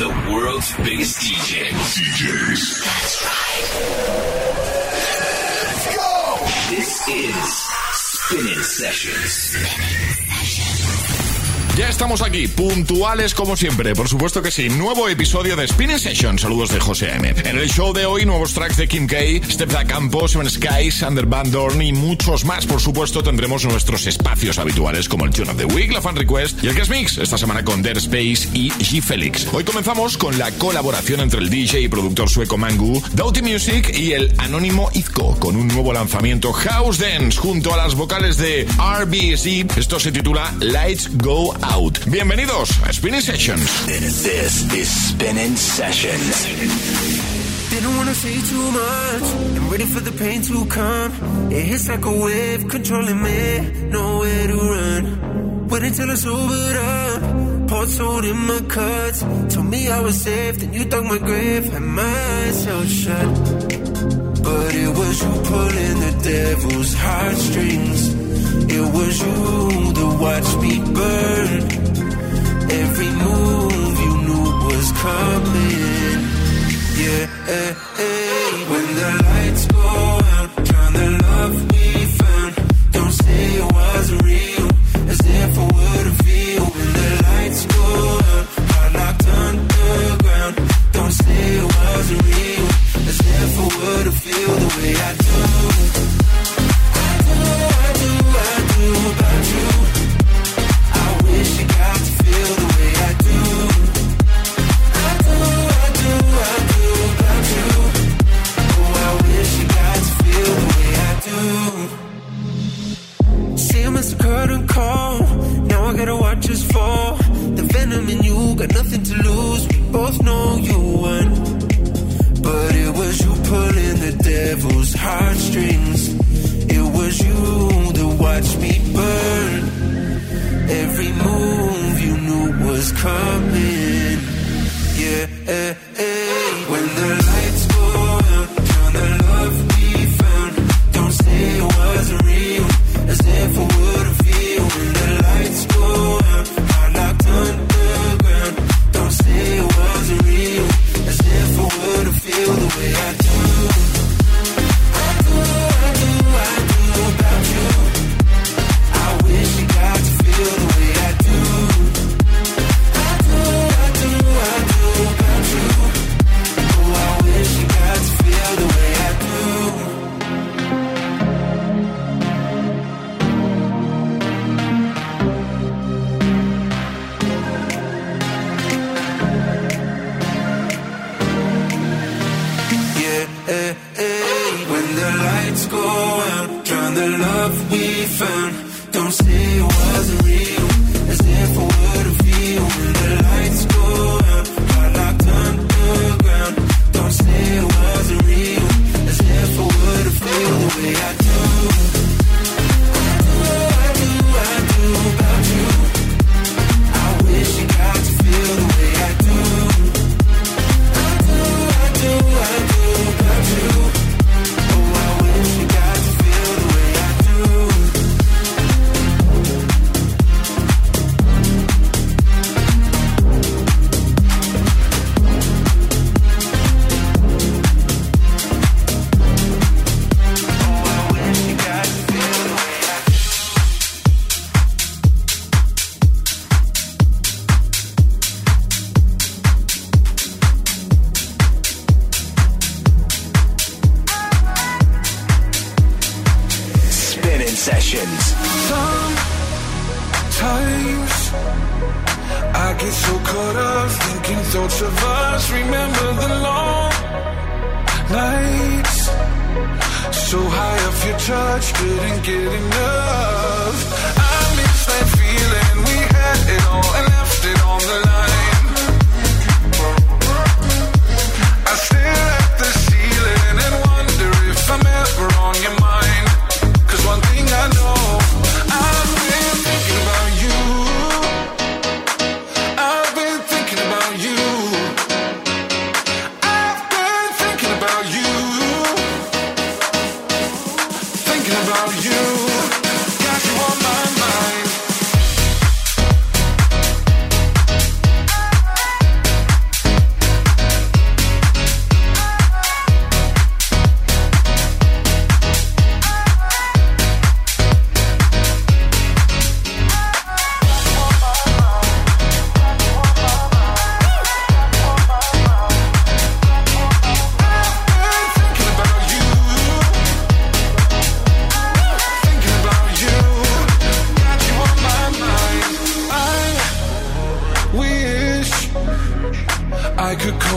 the world's biggest DJs. DJs. That's right. Let's go! This is Spinning Sessions. Spinning Ya estamos aquí, puntuales como siempre, por supuesto que sí. Nuevo episodio de Spinning Session. Saludos de José M. En el show de hoy, nuevos tracks de Kim K, Steph Da Campo, Seven Skies, Sander Van Dorn y muchos más. Por supuesto, tendremos nuestros espacios habituales como el Tune of the Week, la Fan Request y el Guest Mix. Esta semana con Dead Space y G Felix. Hoy comenzamos con la colaboración entre el DJ y productor sueco Mangu, Doughty Music y el anónimo Izco, con un nuevo lanzamiento House Dance junto a las vocales de RBC. Esto se titula Lights Go Out. out. Bienvenidos a Spinning Sessions. This is Spinning Sessions. Didn't wanna say too much. I'm ready for the pain to come. It hits like a wave, controlling me. Nowhere to run. Wait until I sobered up. Poured salt in my cuts. Told me I was safe, then you dug my grave. Had my eyes shut. But it was you pulling the devil's heartstrings. It was you that watched me burn. Every move you knew was coming. Yeah, when the lights go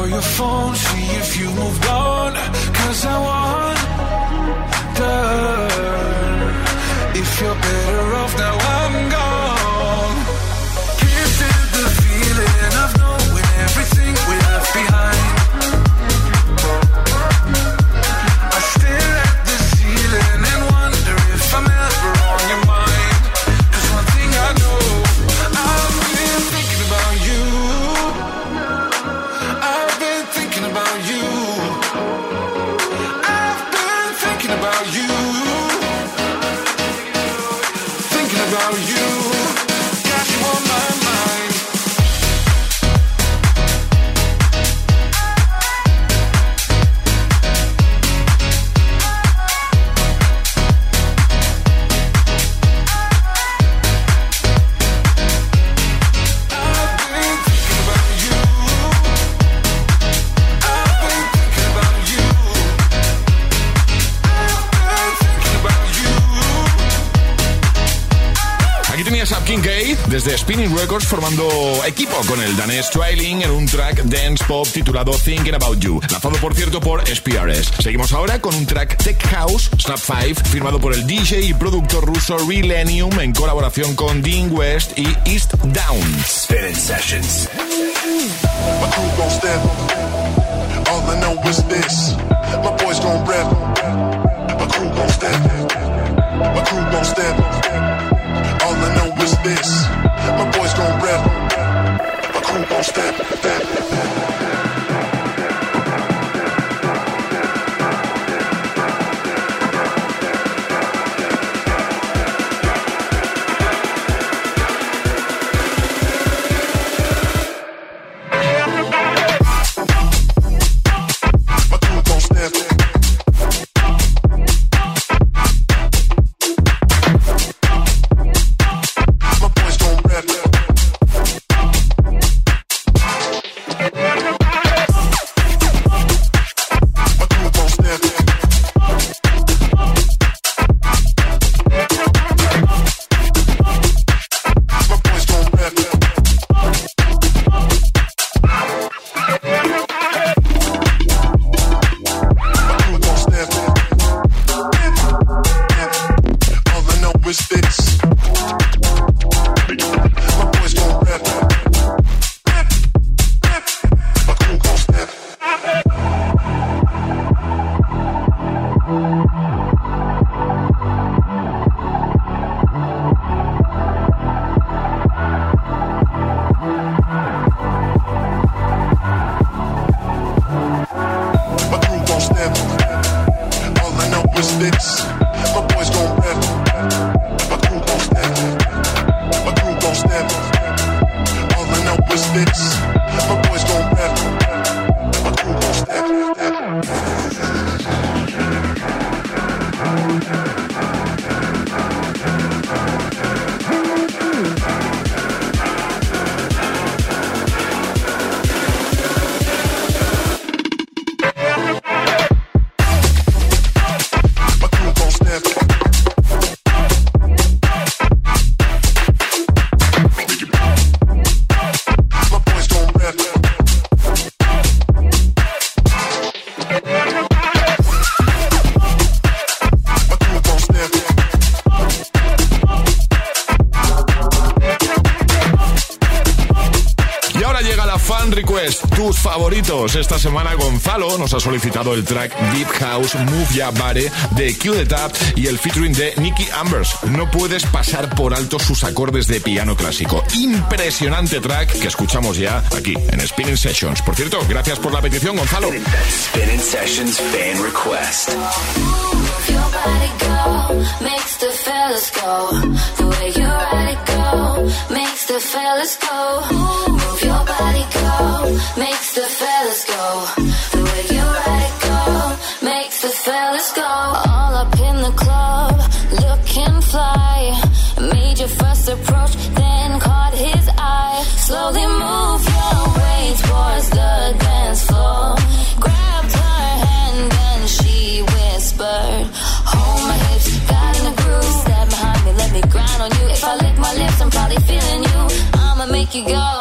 your phone, see if you moved on. Cause I wonder if you're better off now I'm gone. Spinning Records formando equipo con el danés Trailing en un track dance pop titulado Thinking About You, lanzado por cierto por SPRS. Seguimos ahora con un track Tech House Snap 5 firmado por el DJ y productor ruso Relenium en colaboración con Dean West y East Down. My boys gon' rep. Esta semana Gonzalo nos ha solicitado el track Deep House Move Ya Bare de Q The Tap y el featuring de Nicky Ambers. No puedes pasar por alto sus acordes de piano clásico. Impresionante track que escuchamos ya aquí en Spinning Sessions. Por cierto, gracias por la petición, Gonzalo. Spinning Sessions fan request. Your body go makes the fellas go. The way you the fellas go. Move your body go makes the fellas go. You. I'ma make you go,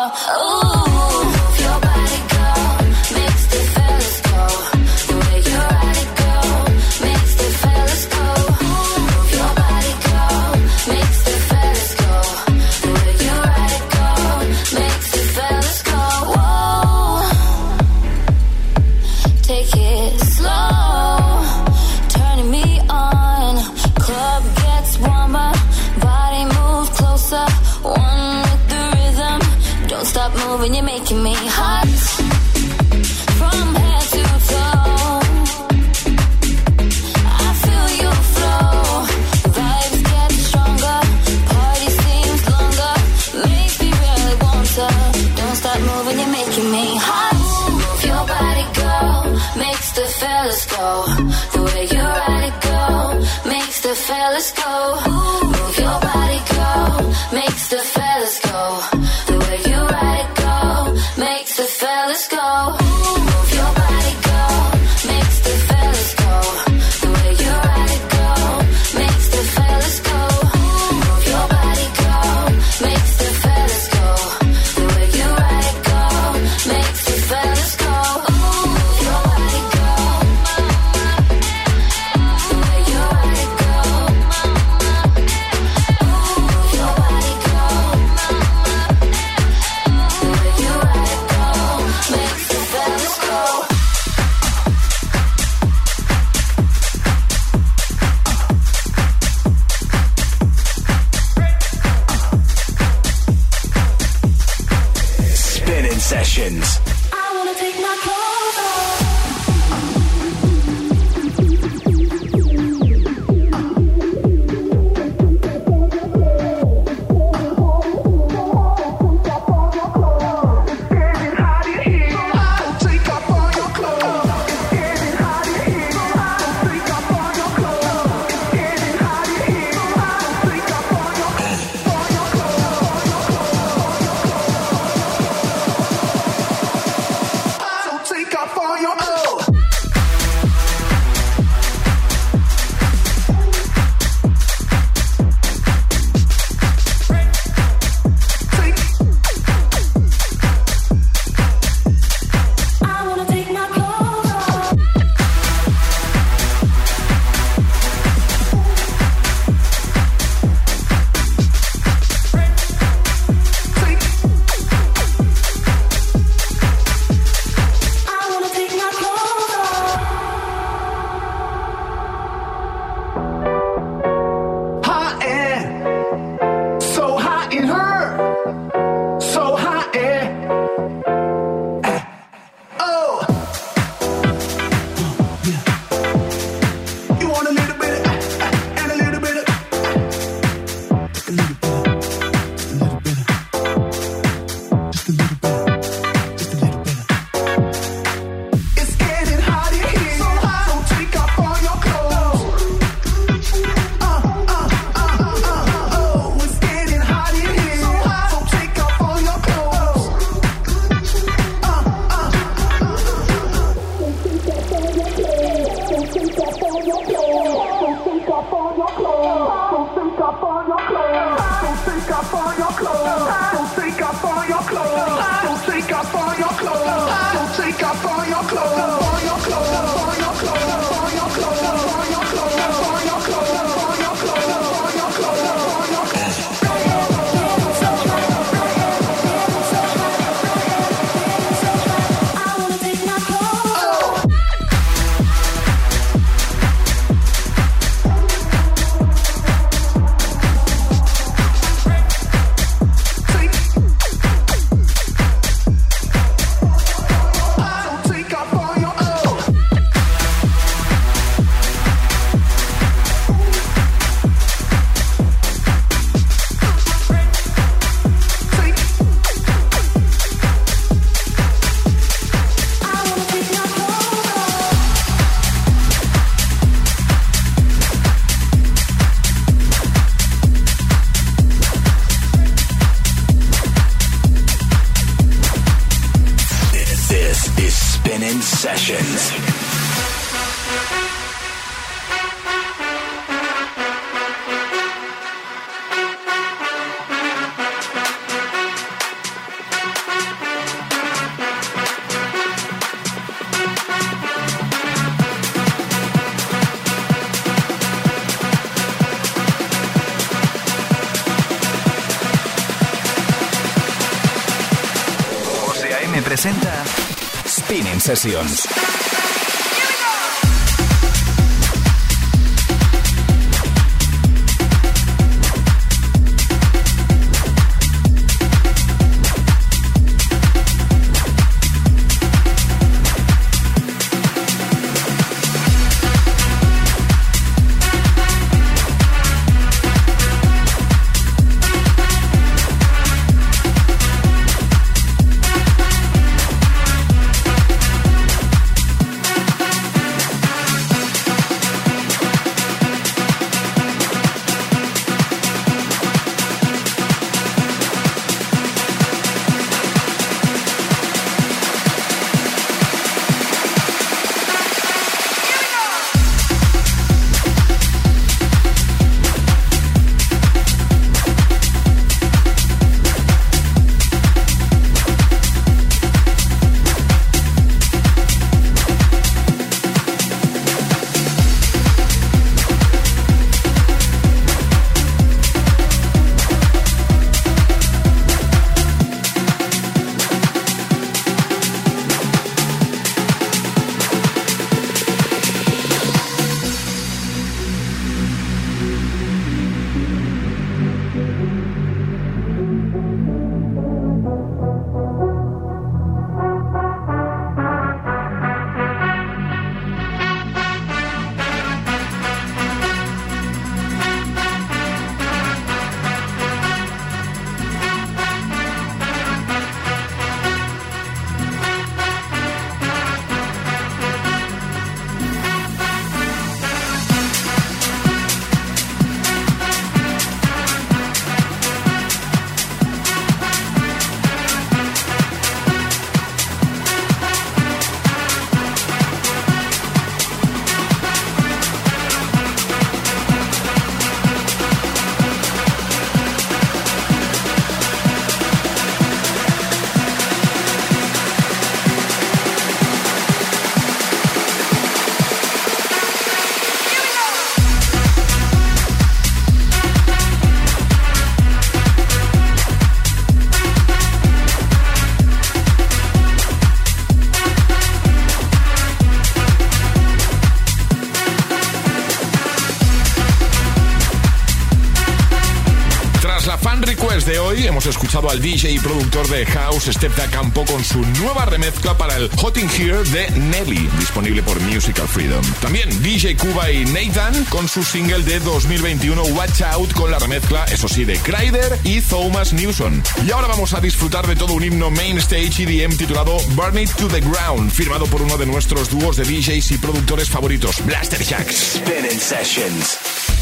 Sessions. al DJ y productor de House, Step Da Campo, con su nueva remezcla para el Hot in Here de Nelly, disponible por Musical Freedom. También DJ Cuba y Nathan con su single de 2021 Watch Out con la remezcla, eso sí, de Kreider y Thomas Newson. Y ahora vamos a disfrutar de todo un himno main stage EDM titulado Burn It to the Ground, firmado por uno de nuestros dúos de DJs y productores favoritos, Blaster Jacks. Spinning Sessions.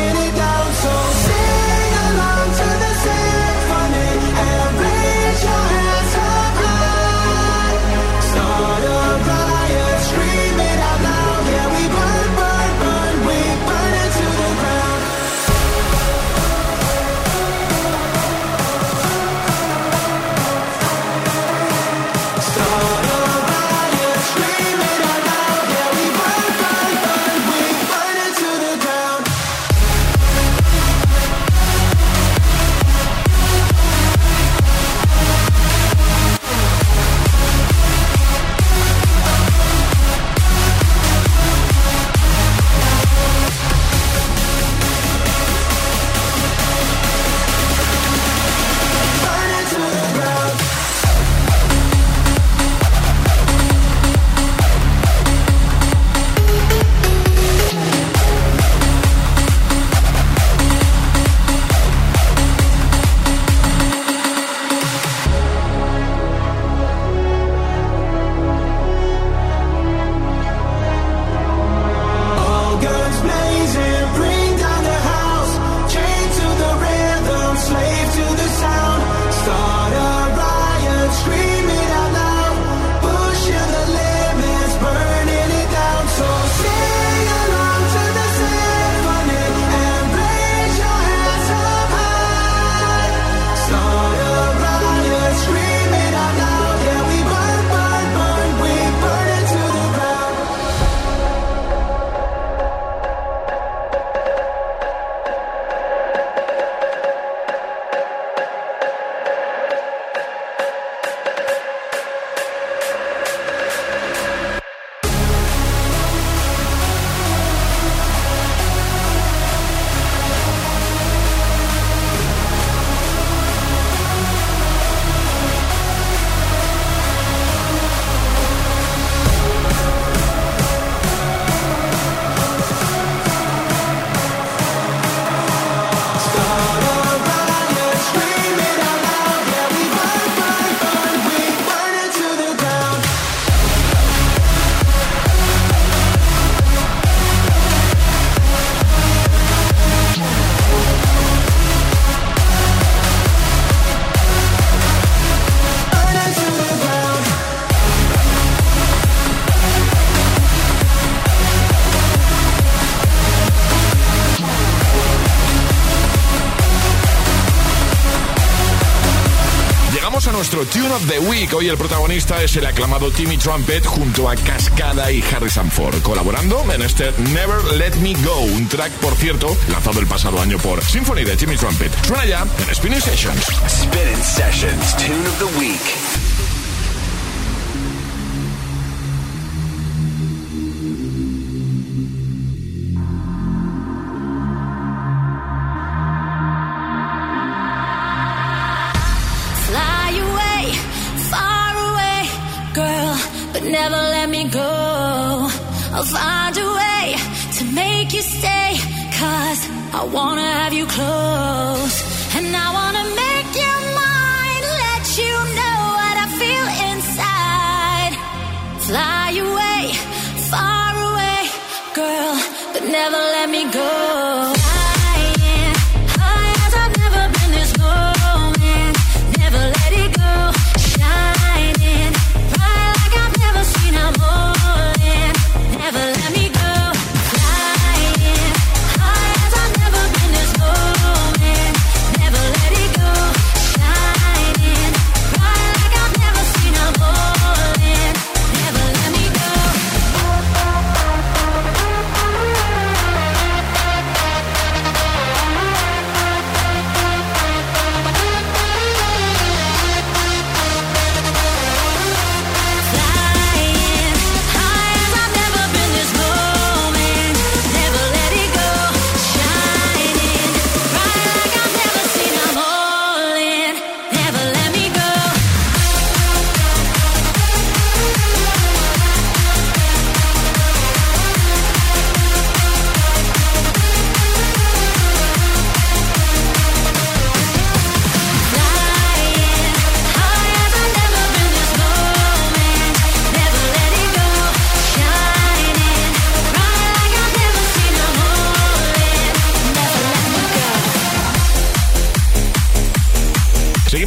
Tune of the Week. Hoy el protagonista es el aclamado Timmy Trumpet junto a Cascada y Harry Sanford, colaborando en este Never Let Me Go, un track, por cierto, lanzado el pasado año por Symphony de Timmy Trumpet. Suena ya en Spinning Sessions.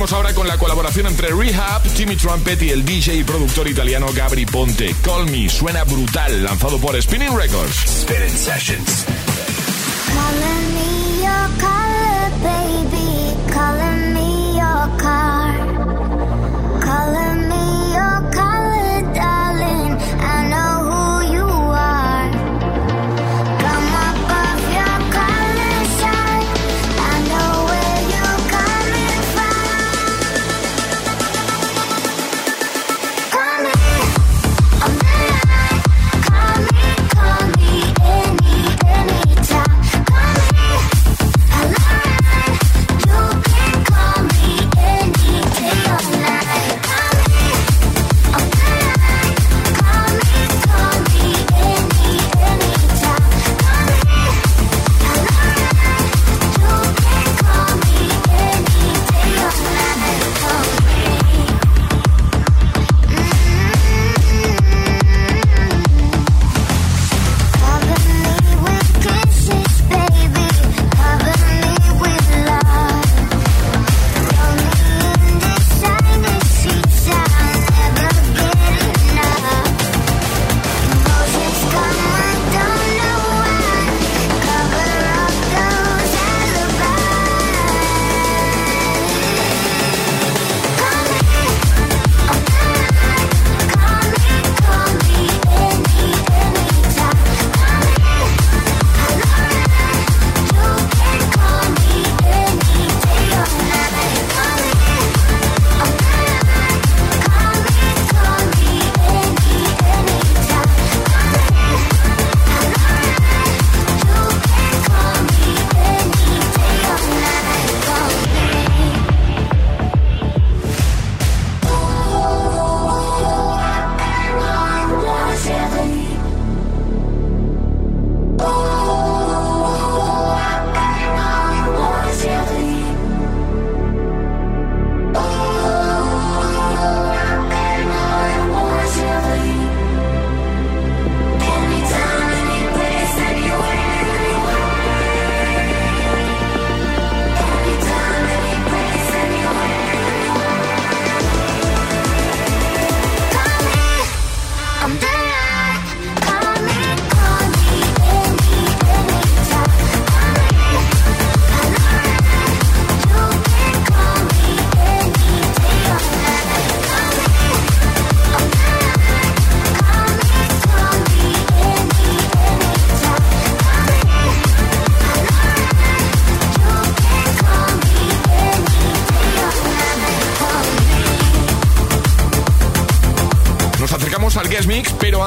Vamos ahora con la colaboración entre Rehab, Timmy Trumpet y el DJ y productor italiano Gabri Ponte. Call Me suena brutal, lanzado por Spinning Records. Spinning Sessions.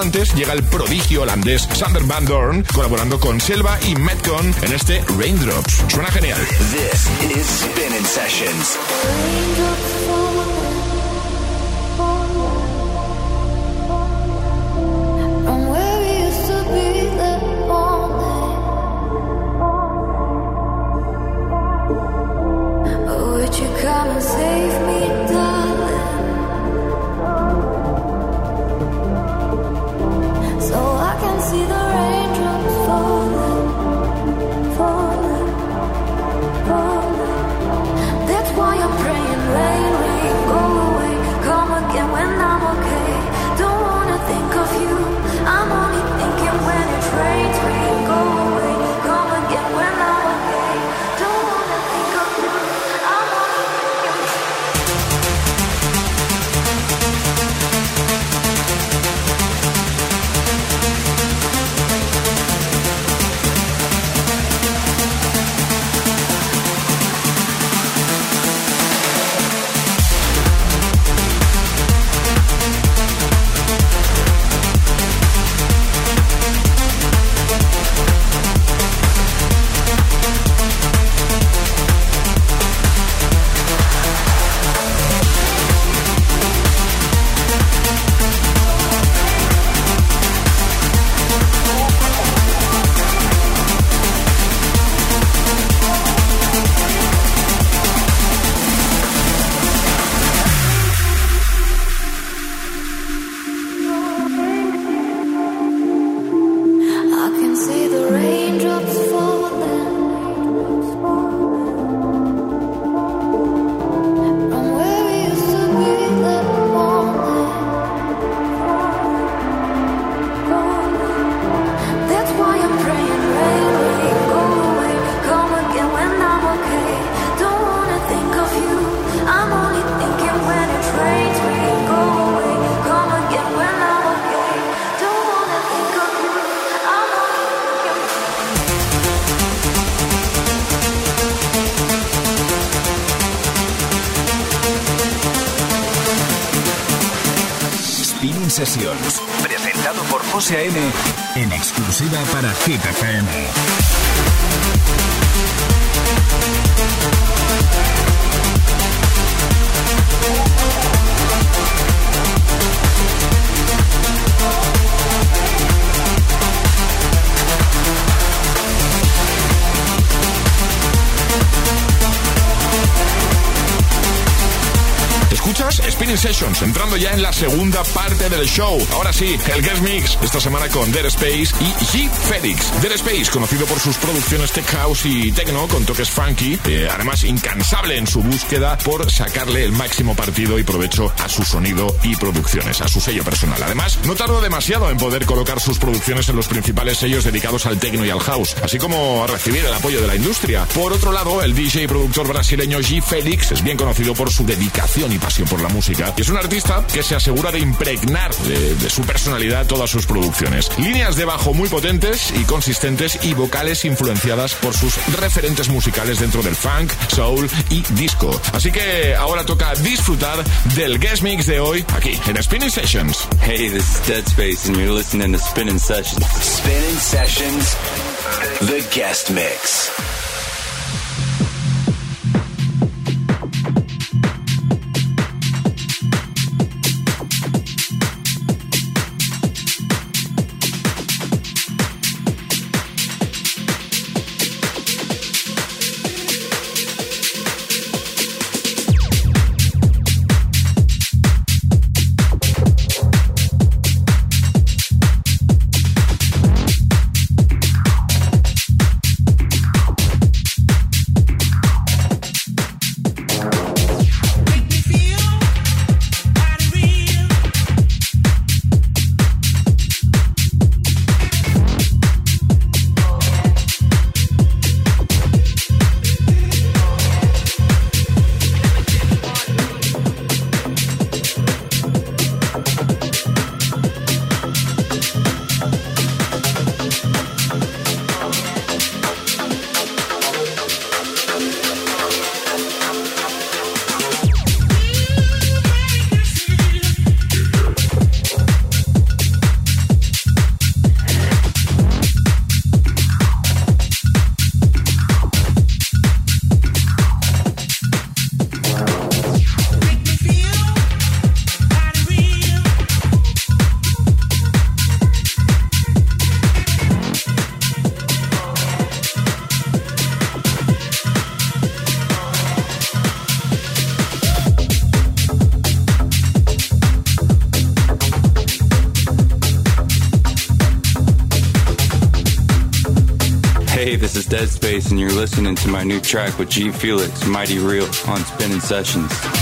Antes llega el prodigio holandés Sander Van Dorn colaborando con Selva y Metcon en este Raindrops. Suena genial. This is Spinning Sessions. Sessions. Presentado por José A.M. En exclusiva para Hit Spinning Sessions, entrando ya en la segunda parte del show. Ahora sí, el guest mix, esta semana con Dead Space y G. Félix. Dead Space, conocido por sus producciones tech house y techno con toques funky, eh, además incansable en su búsqueda por sacarle el máximo partido y provecho a su sonido y producciones, a su sello personal. Además, no tardó demasiado en poder colocar sus producciones en los principales sellos dedicados al techno y al house, así como a recibir el apoyo de la industria. Por otro lado, el DJ y productor brasileño G. Félix es bien conocido por su dedicación y pasión por la música y es un artista que se asegura de impregnar de, su personalidad todas sus producciones. Líneas de bajo muy potentes y consistentes y vocales influenciadas por sus referentes musicales dentro del funk, soul y disco. Así que ahora toca disfrutar del guest mix de hoy aquí en Spinning Sessions. Hey, this is Dead Space and you're listening to Spinning Sessions. Spinning Sessions, the guest mix. Space, and you're listening to my new track with G Felix, Mighty Real, on Spinning Sessions.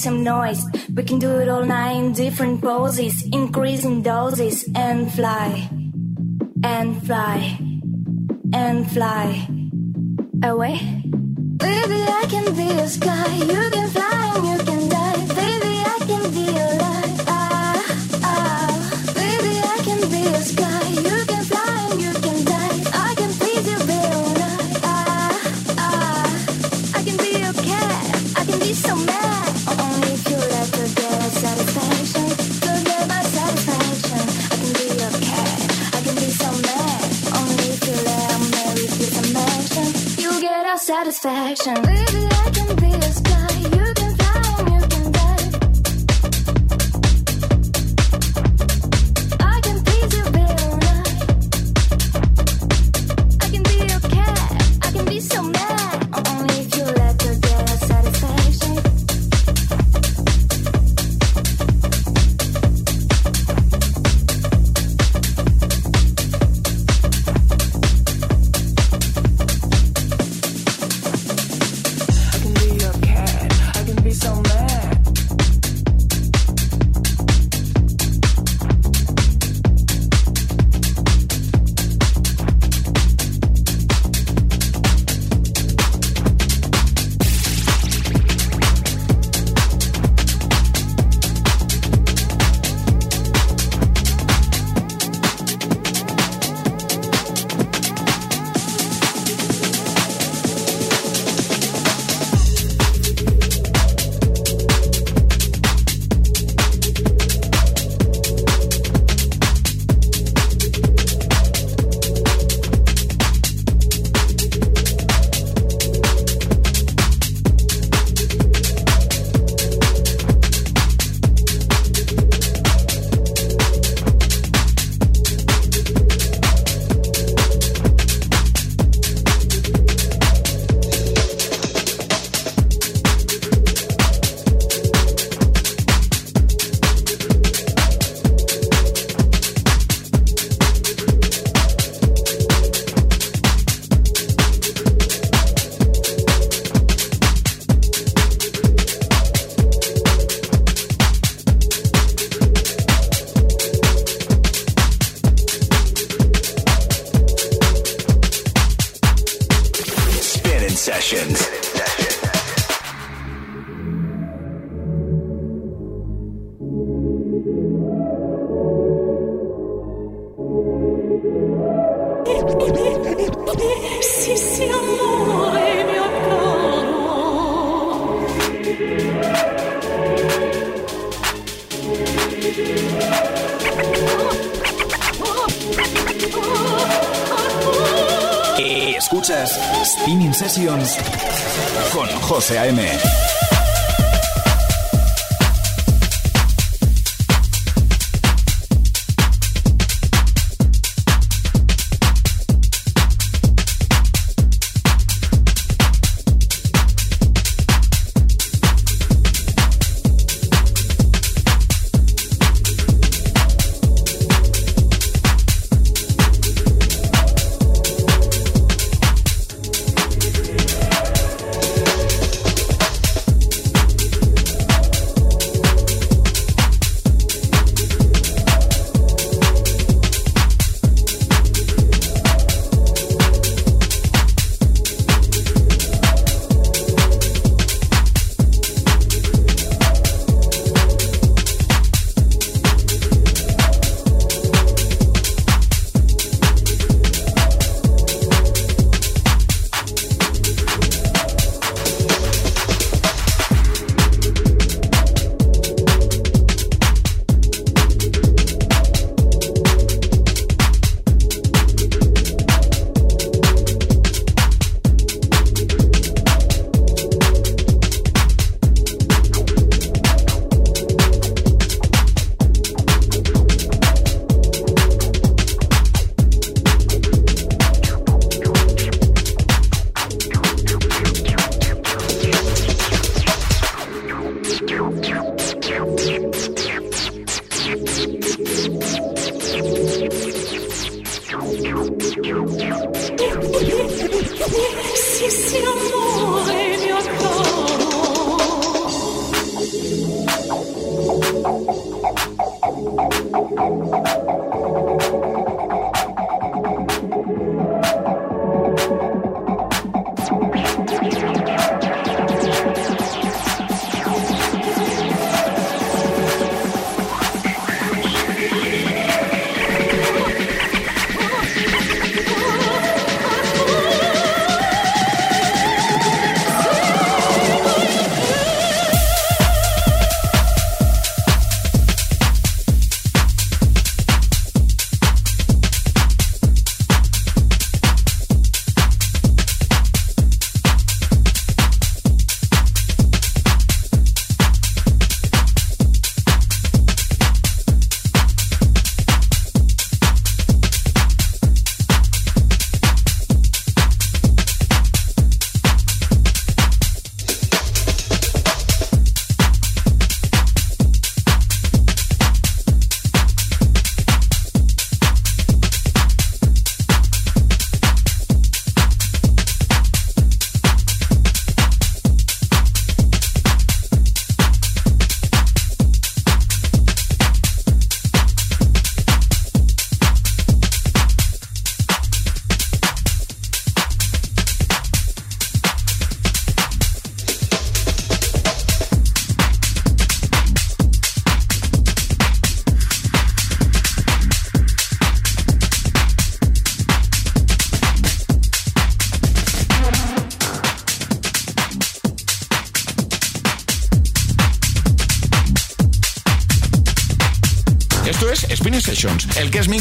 some noise. We can do it all night in different poses, increasing doses, and fly, and fly, and fly away. Baby, I can be a sky. You satisfaction. I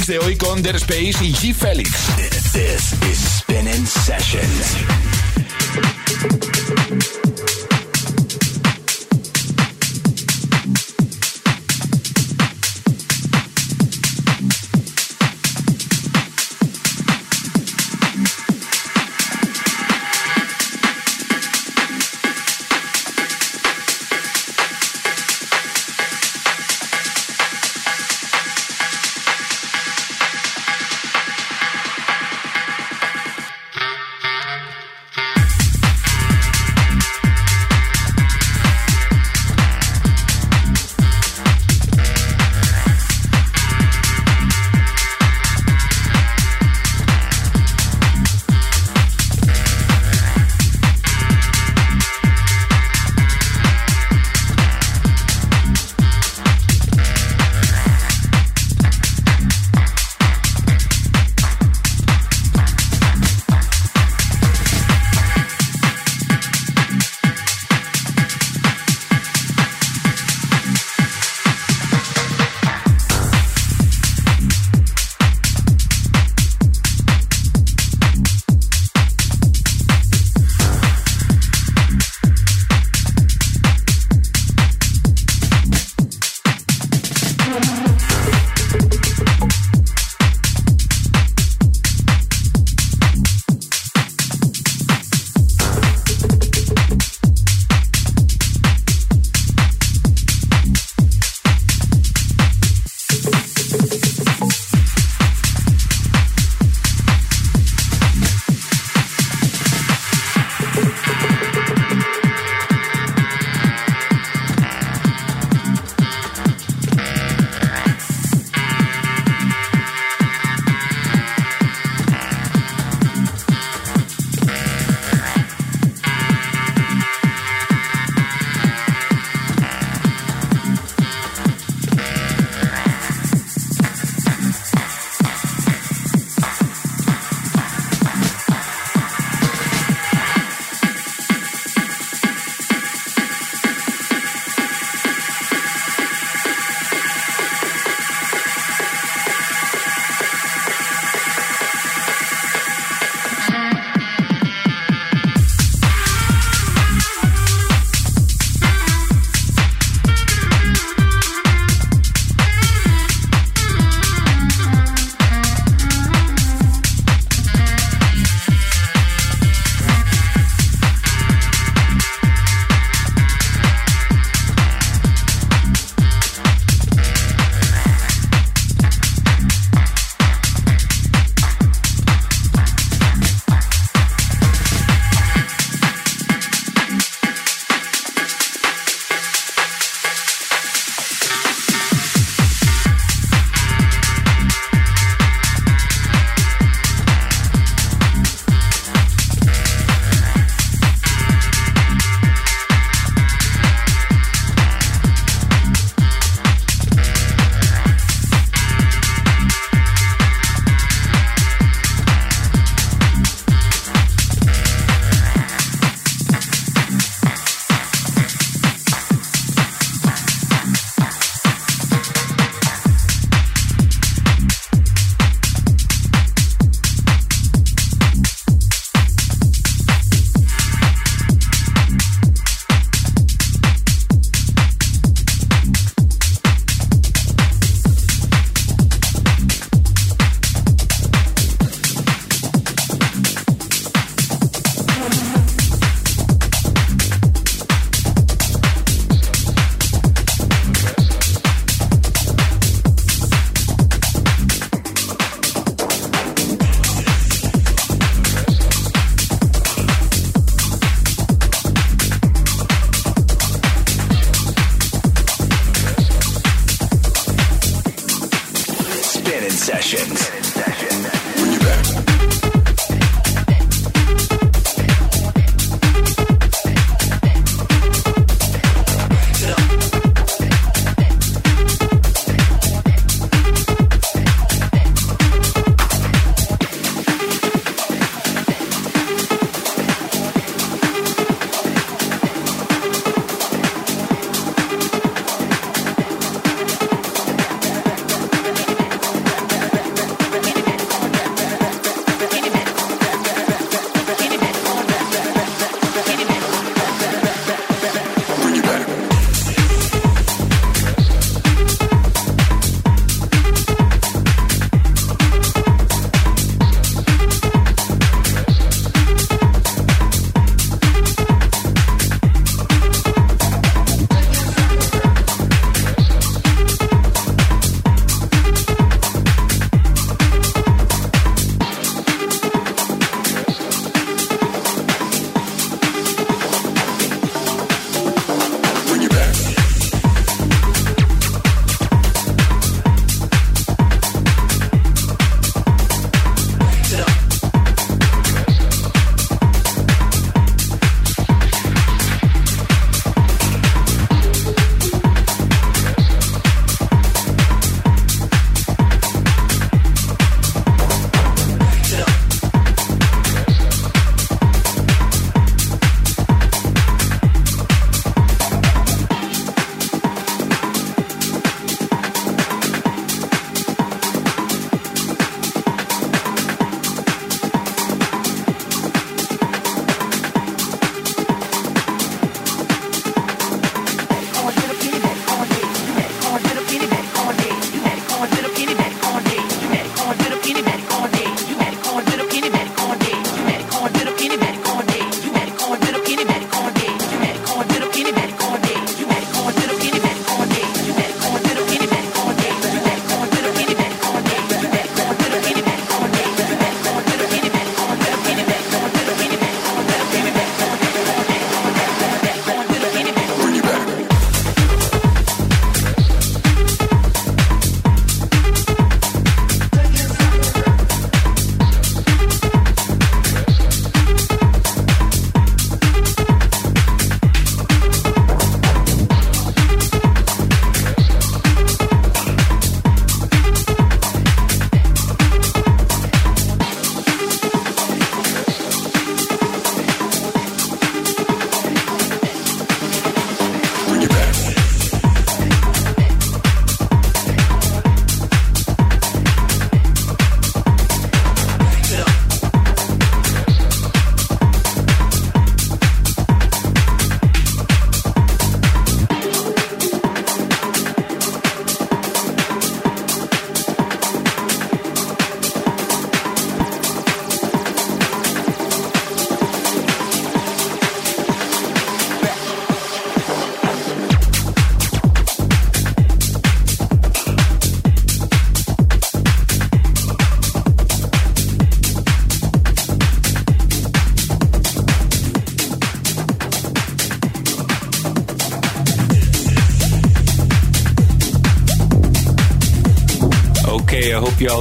de hoy con Der Space y G. Felix. This is Spinning Sessions.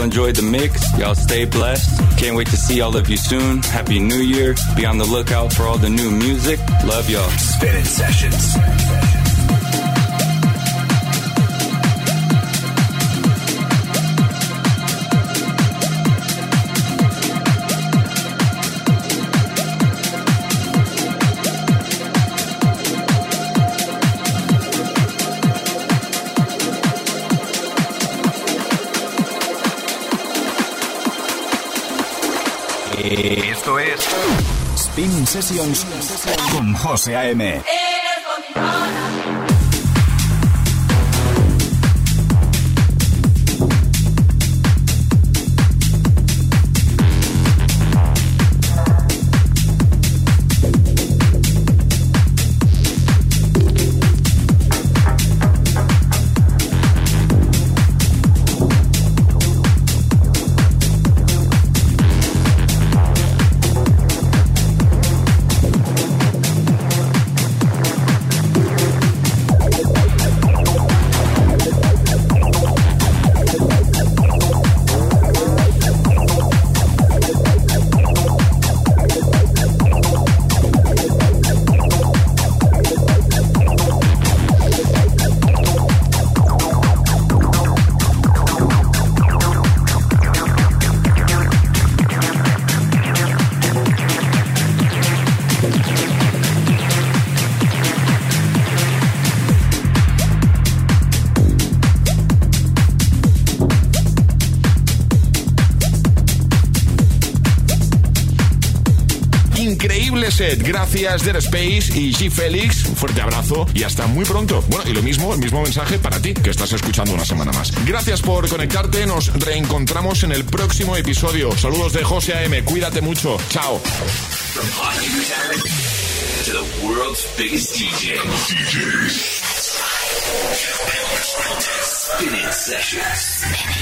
Enjoyed the mix. Y'all stay blessed. Can't wait to see all of you soon. Happy New Year. Be on the lookout for all the new music. Love y'all. Spinning Sessions. Esto es Spin Sessions con José A.M. Gracias, Dead Space y G. Félix. Un fuerte abrazo y hasta muy pronto. Bueno, y lo mismo, el mismo mensaje para ti, que estás escuchando una semana más. Gracias por conectarte. Nos reencontramos en el próximo episodio. Saludos de José A.M. Cuídate mucho. Chao. Spinning sessions.